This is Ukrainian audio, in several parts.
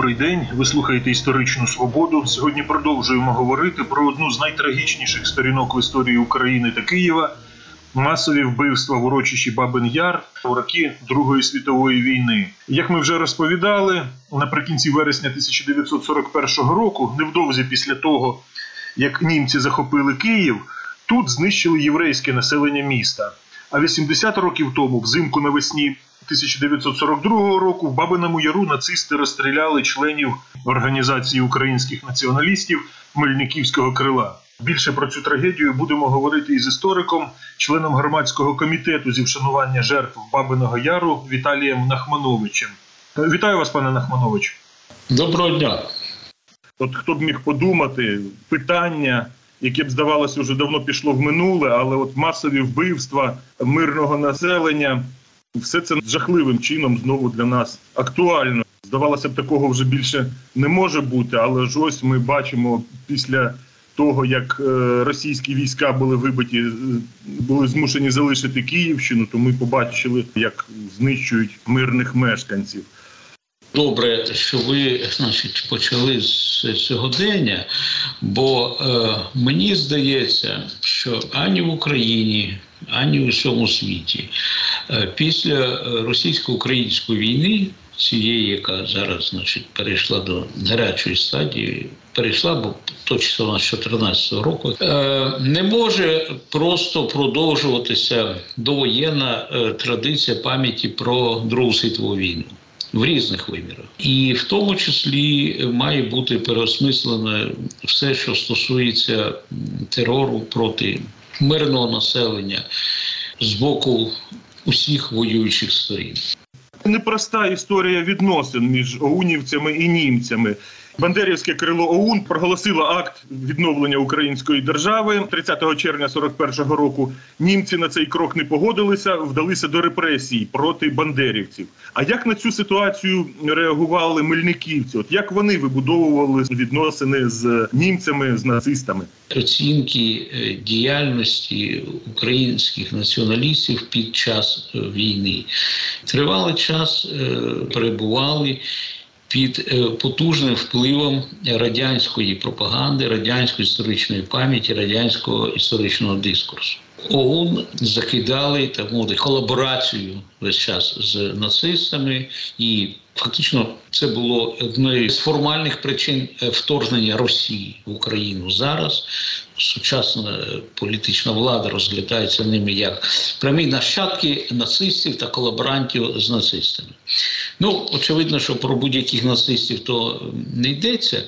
Добрий день. Ви слухаєте історичну свободу. Сьогодні продовжуємо говорити про одну з найтрагічніших сторінок в історії України та Києва масові вбивства в урочищі Бабин Яр у роки Другої світової війни. Як ми вже розповідали, наприкінці вересня 1941 року, невдовзі після того, як німці захопили Київ, тут знищили єврейське населення міста. А 80 років тому, взимку навесні 1942 року, в Бабиному Яру нацисти розстріляли членів організації українських націоналістів Мельниківського крила. Більше про цю трагедію будемо говорити із істориком, членом громадського комітету зі вшанування жертв Бабиного Яру Віталієм Нахмановичем. Вітаю вас, пане Нахманович. Доброго дня. От хто б міг подумати, питання, яке б здавалося вже давно пішло в минуле, але от масові вбивства мирного населення, все це жахливим чином знову для нас актуально. Здавалося б, такого вже більше не може бути, але ж ось ми бачимо після того, як е, російські війська були вибиті, е, були змушені залишити Київщину, то ми побачили, як знищують мирних мешканців. Добре, що ви значить, почали з сьогодення, бо е, мені здається, що ані в Україні, ані у всьому світі після російсько-української війни, цієї, яка зараз значить, перейшла до гарячої стадії, перейшла, бо точно з 2014 року, е, не може просто продовжуватися довоєнна е, традиція пам'яті про Другу світову війну. В різних вимірах, і в тому числі має бути переосмислене все, що стосується терору проти мирного населення з боку усіх воюючих сторін. Непроста історія відносин між оунівцями і німцями. Бандерівське крило ОУН проголосило акт відновлення української держави 30 червня 41-го року. Німці на цей крок не погодилися, вдалися до репресій проти бандерівців. А як на цю ситуацію реагували мельниківці? От як вони вибудовували відносини з німцями з нацистами? Оцінки е, діяльності українських націоналістів під час е, війни тривалий час е, перебували під е, потужним впливом радянської пропаганди, радянської історичної пам'яті, радянського історичного дискурсу. ОУН закидали так мовити колаборацію весь час з нацистами, і фактично це було однією з формальних причин е, вторгнення Росії в Україну зараз. Сучасна політична влада розглядається ними як прямі нащадки нацистів та колаборантів з нацистами. Ну, очевидно, що про будь-яких нацистів то не йдеться.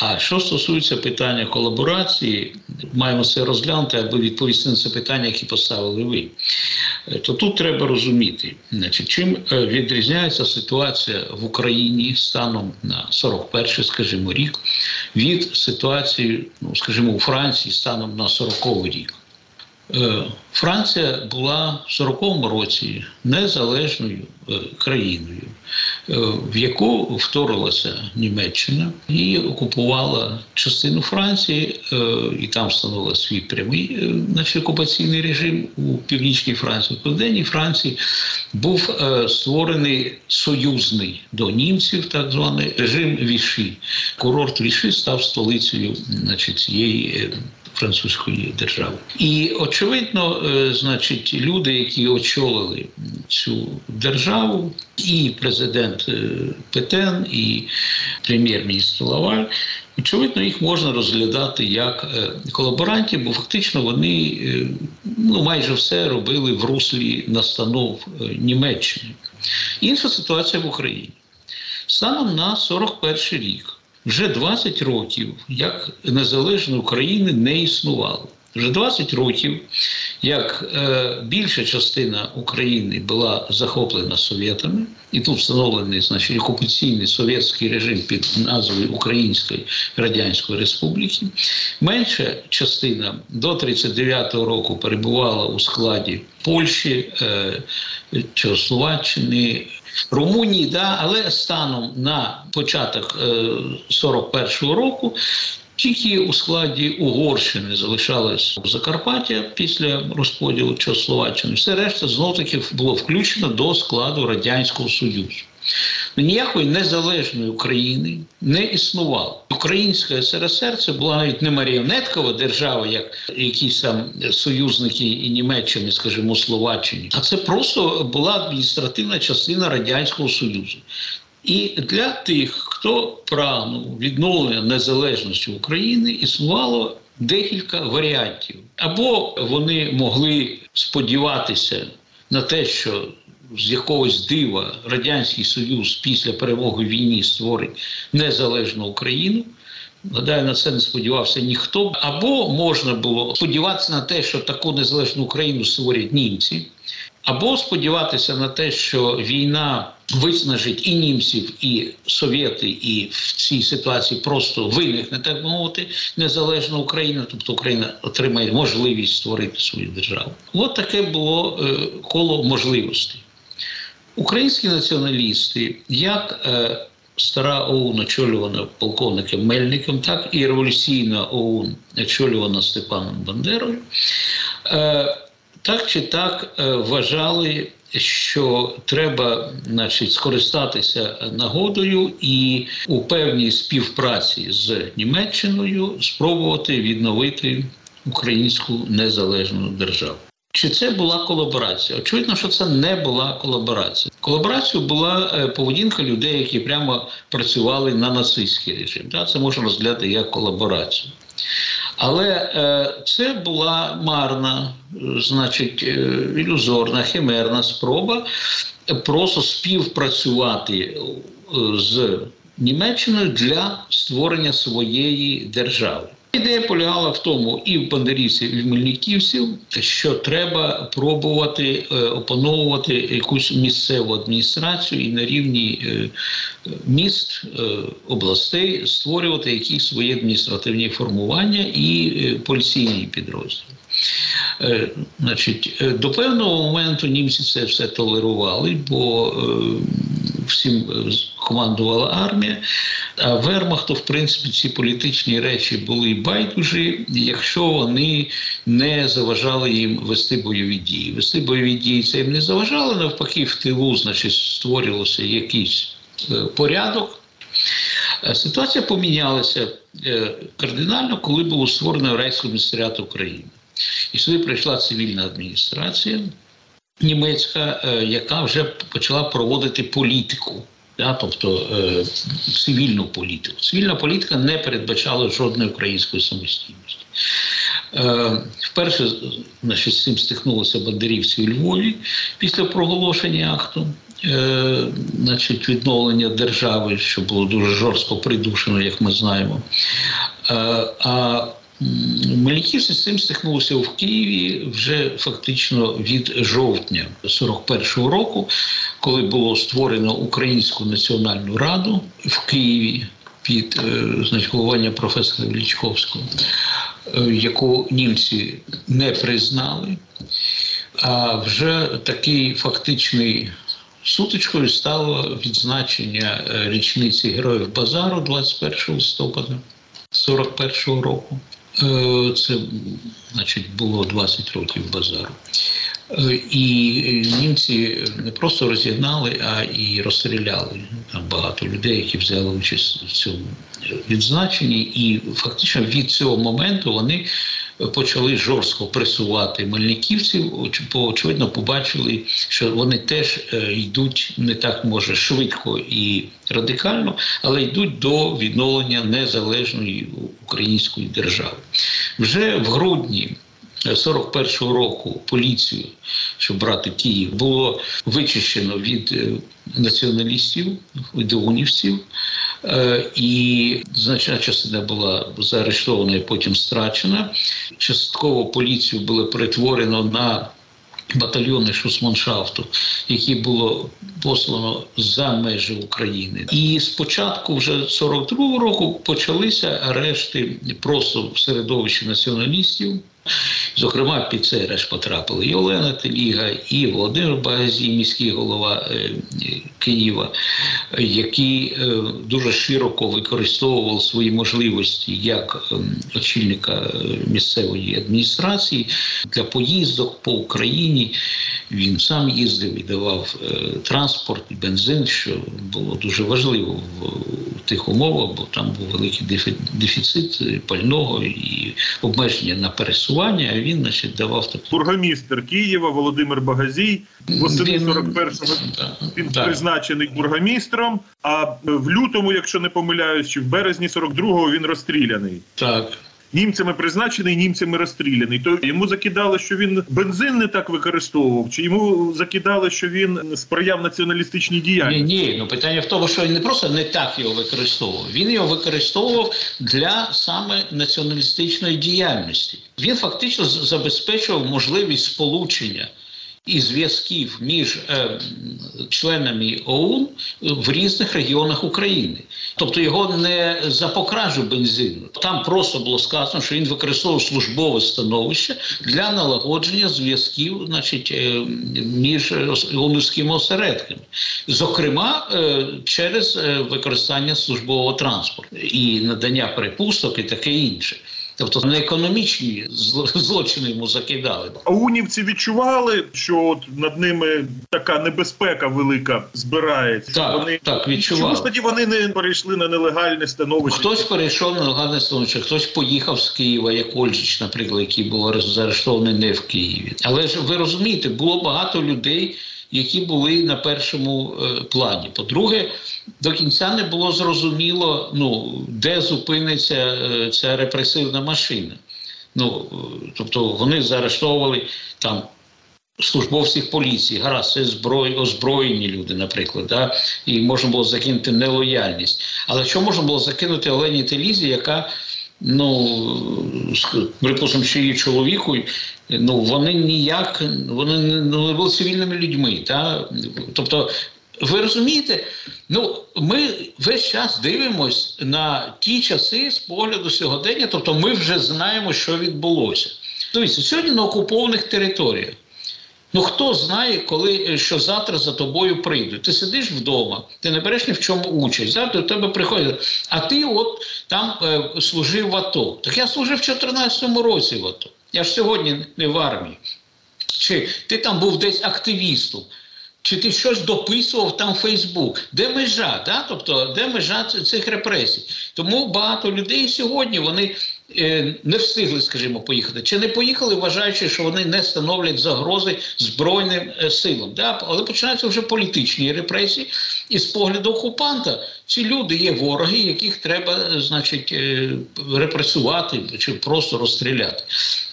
А що стосується питання колаборації, маємо це розглянути, аби відповісти на це питання, які поставили ви. Е, то тут треба розуміти, значить, чим е, відрізняється ситуація в Україні станом на 41 скажімо, рік від ситуації, ну скажімо, у Франції станом на 40 рік. Е, Франція була в 40-му році незалежною країною, в яку вторилася Німеччина і окупувала частину Франції, і там встановила свій прямий значить, окупаційний режим у північній Франції. В південній Франції був створений союзний до німців, так званий режим Віші. Курорт Віші став столицею значить, цієї французької держави. І очевидно, е, значить, люди, які очолили цю державу, і президент е, Петен, і прем'єр-міністр Лаваль. Очевидно, їх можна розглядати як е, колаборантів, бо фактично вони ну, майже все робили в руслі настанов Німеччини. Інша ситуація в Україні. Станом на 41 рік вже 20 років, як незалежної України не існувало. Вже 20 років, як е, більша частина України була захоплена совєтами, і тут встановлений значить, окупаційний совєтський режим під назвою Української Радянської Республіки, менша частина до 39-го року перебувала у складі Польщі, е, Чехословаччини, Румунії, да, але станом на початок 41-го е, року. Тільки у складі Угорщини залишалось Закарпаття після розподілу Чехословаччини. Все решта знов таки було включено до складу Радянського Союзу. Ніякої незалежної України не існувало. Українська СРСР це була навіть не маріонеткова держава, як якісь там союзники і Німеччини, скажімо, Словаччині, а це просто була адміністративна частина радянського союзу. І для тих, хто прагнув відновлення незалежності України, існувало декілька варіантів. Або вони могли сподіватися на те, що з якогось дива Радянський Союз після перемоги в війні створить незалежну Україну. Гадаю, на це не сподівався ніхто. Або можна було сподіватися на те, що таку незалежну Україну створять німці, або сподіватися на те, що війна виснажить і німців, і совєти, і в цій ситуації просто виникне, так би мовити, незалежна Україна, тобто Україна отримає можливість створити свою державу. От таке було е, коло можливостей. Українські націоналісти, як е, стара ОУН очолювана полковником Мельником, так і революційна ОУН очолювана Степаном Бандерою, е, так чи так е, вважали, що треба значить, скористатися нагодою і у певній співпраці з Німеччиною спробувати відновити українську незалежну державу. Чи це була колаборація? Очевидно, що це не була колаборація. Колаборацією була е, поведінка людей, які прямо працювали на нацистський режим. Це можна розглядати як колаборацію. Але е, це була марна, значить, е, ілюзорна, химерна спроба просто співпрацювати з Німеччиною для створення своєї держави. Ідея полягала в тому, і в бандерівців, і в мельниківців, що треба пробувати е, опановувати якусь місцеву адміністрацію і на рівні е, міст, е, областей створювати якісь свої адміністративні формування і поліційні підрозділи. Значить, До певного моменту німці це все толерували, бо всім командувала армія. А Вермахту, в принципі, ці політичні речі були байдужі, якщо вони не заважали їм вести бойові дії. Вести бойові дії це їм не заважало, навпаки, в тилу значить, створювався якийсь е, порядок. Е, Ситуація помінялася е, кардинально, коли було створено Рейхський комісаріат України. І сюди прийшла цивільна адміністрація німецька, яка вже почала проводити політику. Да, тобто е, цивільну політику. Цивільна політика не передбачала жодної української самостійності. Е, вперше значить, з цим стикнулися бандерівці у Львові після проголошення акту. Е, значить, відновлення держави, що було дуже жорстко придушено, як ми знаємо. Е, а Меліківці з цим стикнулися в Києві вже фактично від жовтня 41-го року, коли було створено Українську національну раду в Києві під е, значить, головування професора Величковського, е, яку німці не признали. А вже такий фактичний сутичкою стало відзначення е, річниці Героїв Базару 21 листопада 41-го року. Е, Це, значить, було 20 років базару. Е, І німці не просто розігнали, а і розстріляли там багато людей, які взяли участь в цьому відзначенні. І фактично від цього моменту вони почали жорстко пресувати мельниківців, очевидно побачили, що вони теж е, йдуть не так може швидко і радикально, але йдуть до відновлення незалежної української держави. Вже в грудні 41-го року поліцію, щоб брати Київ, було вичищено від е, націоналістів, від унівців, е, і значна частина була заарештована і потім страчена. Частково поліцію було перетворено на батальйони Шусманшафту, які було послано за межі України. І спочатку, вже 42-го року, почалися арешти просто в середовищі націоналістів. Зокрема, під цей арешт потрапили і Олена Теліга, і Володимир Багазій, міський голова е, Києва, які е, дуже широко використовували свої можливості як е, очільника місцевої адміністрації для поїздок по Україні Він сам їздив і давав е, транспорт, і бензин, що було дуже важливо в, тих умовах, бо там був великий дефіцит пального і обмеження на пересування. А він, значить, давав таку Бургомістр Києва Володимир Багазій восени Він- 41-го він да. призначений бургомістром. А в лютому, якщо не помиляюсь, чи в березні 42-го він розстріляний. Так. Німцями призначений, німцями розстріляний. То йому закидали, що він бензин не так використовував, чи йому закидали, що він сприяв націоналістичній Ні, діяльності. ні, ну питання в тому, що він не просто не так його використовував. Він його використовував для саме націоналістичної діяльності. Він фактично забезпечував можливість сполучення і зв'язків між е, членами ОУН в різних регіонах України. Тобто його не за покражу бензину. Там просто було сказано, що він використовував службове становище для налагодження зв'язків, значить, е, між ОУНівськими осередками, зокрема е, через е, використання службового транспорту і надання перепусток і таке інше. Тобто не економічні злочини йому закидали. Аунівці відчували, що от над ними така небезпека велика збирається. Так, вони так, відчували. Чому ж тоді вони не перейшли на нелегальне становище? Хтось перейшов на нелегальне становище, хтось поїхав з Києва, як Ольжич, наприклад, який був заарештований не в Києві. Але ж ви розумієте, було багато людей, які були на першому е, плані. По-друге, до кінця не було зрозуміло, ну де зупиниться е, ця репресивна машина. Ну, е, тобто вони заарештовували там службовців поліції, гаразд, це зброї, озброєні люди, наприклад, да? і можна було закинути нелояльність. Але що можна було закинути Олені Телізі, яка, ну, припустимо, що її чоловіку, ну, вони ніяк, вони не ну, були цивільними людьми. Та? Тобто, ви розумієте, ну, ми весь час дивимось на ті часи з погляду сьогодення, тобто ми вже знаємо, що відбулося. Дивіться, сьогодні на окупованих територіях. Ну хто знає, коли е, що завтра за тобою прийдуть? Ти сидиш вдома, ти не береш ні в чому участь. Завтра до тебе приходять. А ти от там е, служив в АТО. Так я служив в 2014 році в АТО. Я ж сьогодні не в армії. Чи ти там був десь активістом? Чи ти щось дописував там в Фейсбук? Де межа? Да? Тобто, де межа цих репресій? Тому багато людей сьогодні вони не встигли, скажімо, поїхати. Чи не поїхали, вважаючи, що вони не становлять загрози Збройним е, силам. Да? Але починаються вже політичні репресії. І з погляду окупанта ці люди є вороги, яких треба, е, значить, е, репресувати чи просто розстріляти.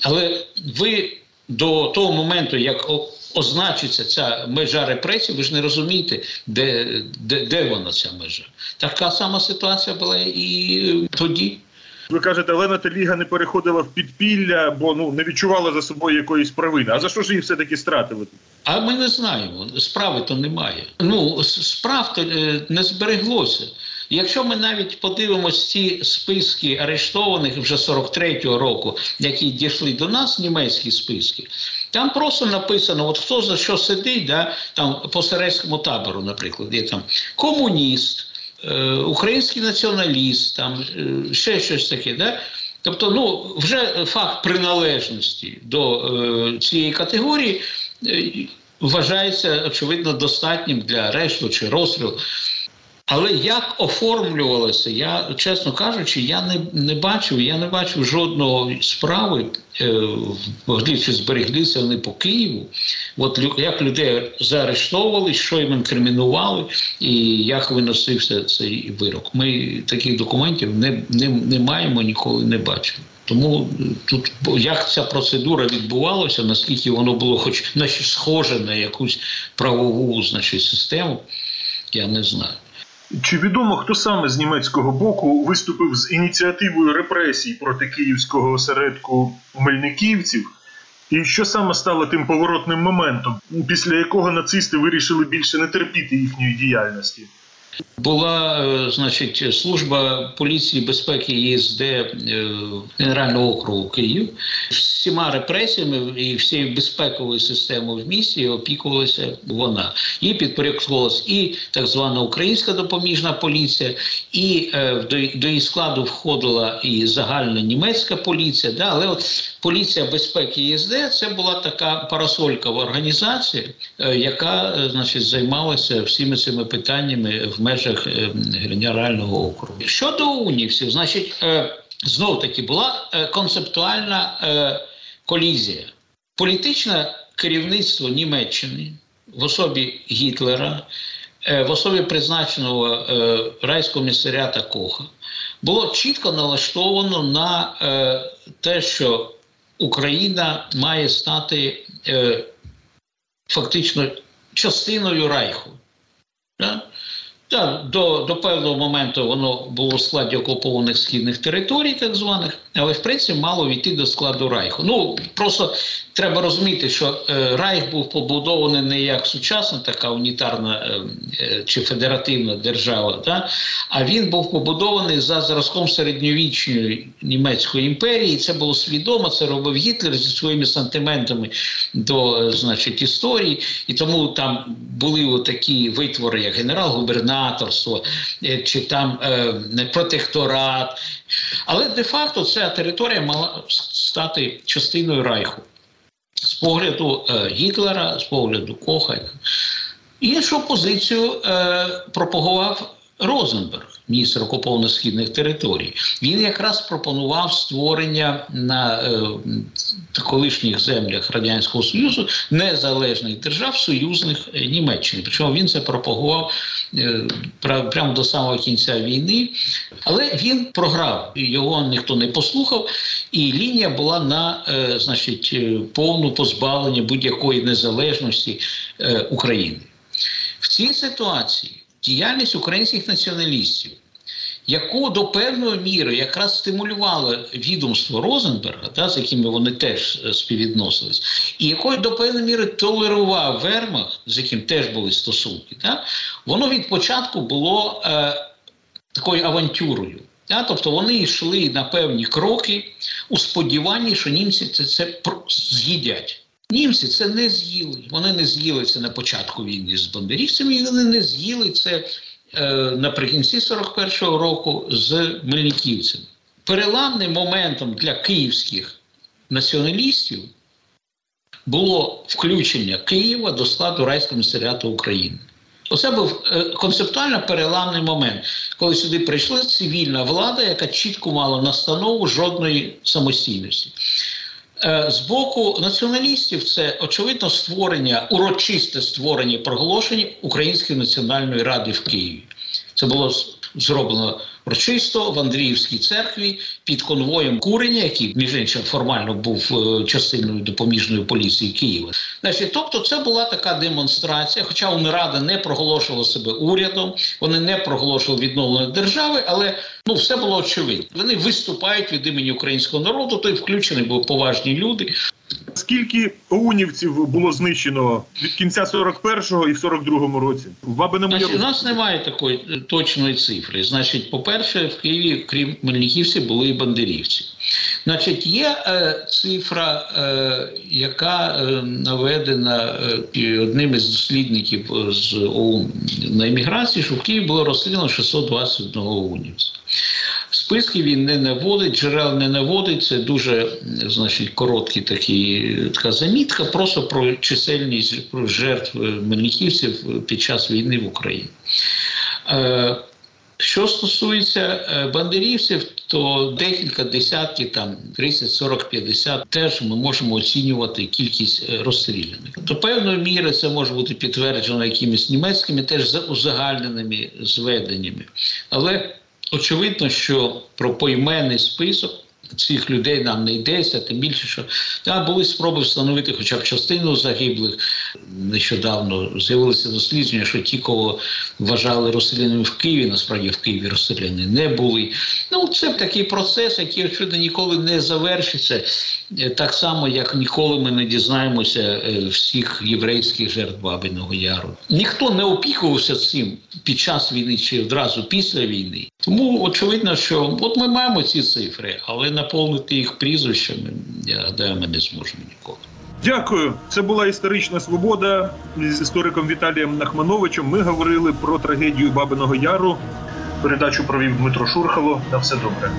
Але ви до того моменту, як означиться ця межа репресій, ви ж не розумієте, де, де, де вона ця межа. Така сама ситуація була і е, тоді. Ви кажете, Олена Теліга не переходила в підпілля, бо ну не відчувала за собою якоїсь провини. А за що ж її все-таки стратили? А ми не знаємо, справи то немає. Ну, справ то е, не збереглося. Якщо ми навіть подивимось ці списки арештованих вже 43-го року, які дійшли до нас, німецькі списки, там просто написано, от хто за що сидить, да, там по Серецькому табору, наприклад, є там комуніст, український націоналіст, там е, ще щось таке. Да? Тобто, ну, вже факт приналежності до е, цієї категорії е, вважається, очевидно, достатнім для арешту чи розстрілу. Але як оформлювалося, я, чесно кажучи, я не, не бачив, я не бачив жодної справи, е, чи збереглися вони по Києву. От як людей заарештовували, що їм інкримінували, і як виносився цей вирок. Ми таких документів не, не, не маємо, ніколи не бачили. Тому е, тут як ця процедура відбувалася, наскільки воно було хоч наче схоже на якусь правову значить, систему, я не знаю. Чи відомо, хто саме з німецького боку виступив з ініціативою репресій проти київського осередку мельниківців? І що саме стало тим поворотним моментом, після якого нацисти вирішили більше не терпіти їхньої діяльності? Була, е, значить, служба поліції безпеки ЄСД е, Генерального округу Київ всіма репресіями і всією безпековою системою в місті опікувалася вона. І підпорядковувалася і так звана українська допоміжна поліція, і е, до, до її складу входила і загальна німецька поліція. Да? Але от поліція безпеки ЄСД це була така парасолькова організація, е, яка е, значить займалася всіми цими питаннями в межах е, генерального округу. Щодо унівців, значить, знов таки була концептуальна колізія. Політичне керівництво Німеччини в особі Гітлера, в особі призначеного райського місарята Коха, було чітко налаштовано на те, що Україна має стати е, фактично частиною Райху. Да? Так, до, до певного моменту воно було в складі окупованих східних територій, так званих, але в принципі мало війти до складу Райху. Ну просто треба розуміти, що е, Райх був побудований не як сучасна така унітарна е, е, чи федеративна держава, да? а він був побудований за зразком середньовічної німецької імперії. І це було свідомо. Це робив Гітлер зі своїми сантиментами до е, значить історії, і тому там були такі витвори, як генерал-губернаторство, е, чи там е, протекторат. Але де-факто ця територія мала стати частиною Райху з погляду е, Гітлера, з погляду Коха. Іншу позицію е, пропагував Розенберг, міністр окупованих східних територій. Він якраз пропонував створення на е, колишніх землях Радянського Союзу незалежних держав, союзних е, Німеччини. Причому він це пропагував е, прямо до самого кінця війни, але він програв, його ніхто не послухав, і лінія була на е, значить, е, повну позбавлення будь-якої незалежності е, України. В цій ситуації діяльність українських націоналістів, яку до певної міри якраз стимулювало відомство Розенберга, та, з якими вони теж е, співвідносились, і якою до певної міри толерував Вермах, з яким теж були стосунки, та, воно від початку було е, такою авантюрою. Та, тобто вони йшли на певні кроки у сподіванні, що німці це, це з'їдять. Німці це не з'їли. Вони не з'їли це на початку війни з бандерівцями, і вони не з'їли це е, наприкінці 41-го року з мельниківцями. Переламним моментом для київських націоналістів було включення Києва до складу Райського місаріату України. Оце був е, концептуально переламний момент, коли сюди прийшла цивільна влада, яка чітко мала настанову жодної самостійності. Е, З боку націоналістів це очевидно створення, урочисте створення проголошення Української національної ради в Києві. Це було зроблено урочисто в Андріївській церкві під конвоєм Куреня, який між іншим формально був е, частиною допоміжної поліції Києва. Значить, тобто, це була така демонстрація. Хоча Унрада не проголошувала себе урядом, вони не проголошували відновлення держави, але ну все було очевидно. Вони виступають від імені українського народу, то й включені були поважні люди. Скільки унівців було знищено від кінця 41-го і в 42-му році? Значить, у нас немає такої е, точної цифри. Значить, по-перше, в Києві, крім Мельниківців, були і бандерівці. Значить, є е, цифра, е, яка е, наведена е, одним із дослідників е, з ОУН на еміграції, що в Києві було розстріляно 621 унівця. Списки він не наводить, джерел не наводить. Це дуже значить, короткі такі, така замітка, просто про чисельність жертв е, мельниківців під час війни в Україні. Е, що стосується е, бандерівців, то декілька десятків, там 30, 40, 50, теж ми можемо оцінювати кількість розстріляних. До певної міри це може бути підтверджено якимись німецькими, теж за- узагальненими зведеннями. Але очевидно, що про поіменний список. Цих людей нам не йдеться, тим більше, що там були спроби встановити хоча б частину загиблих. Нещодавно з'явилися дослідження, що ті, кого вважали розселеними в Києві, насправді в Києві розселені не були. Ну, це такий процес, який очевидно ніколи не завершиться. Е, Так само, як ніколи ми не дізнаємося е, всіх єврейських жертв Бабиного Яру. Ніхто не опікувався цим під час війни чи одразу після війни. Тому очевидно, що от ми маємо ці цифри, але наповнити їх прізвищами, я гадаю, ми не зможемо ніколи. Дякую. Це була історична свобода з істориком Віталієм Нахмановичем. Ми говорили про трагедію Бабиного Яру. Передачу провів Дмитро Шурхало. На все добре.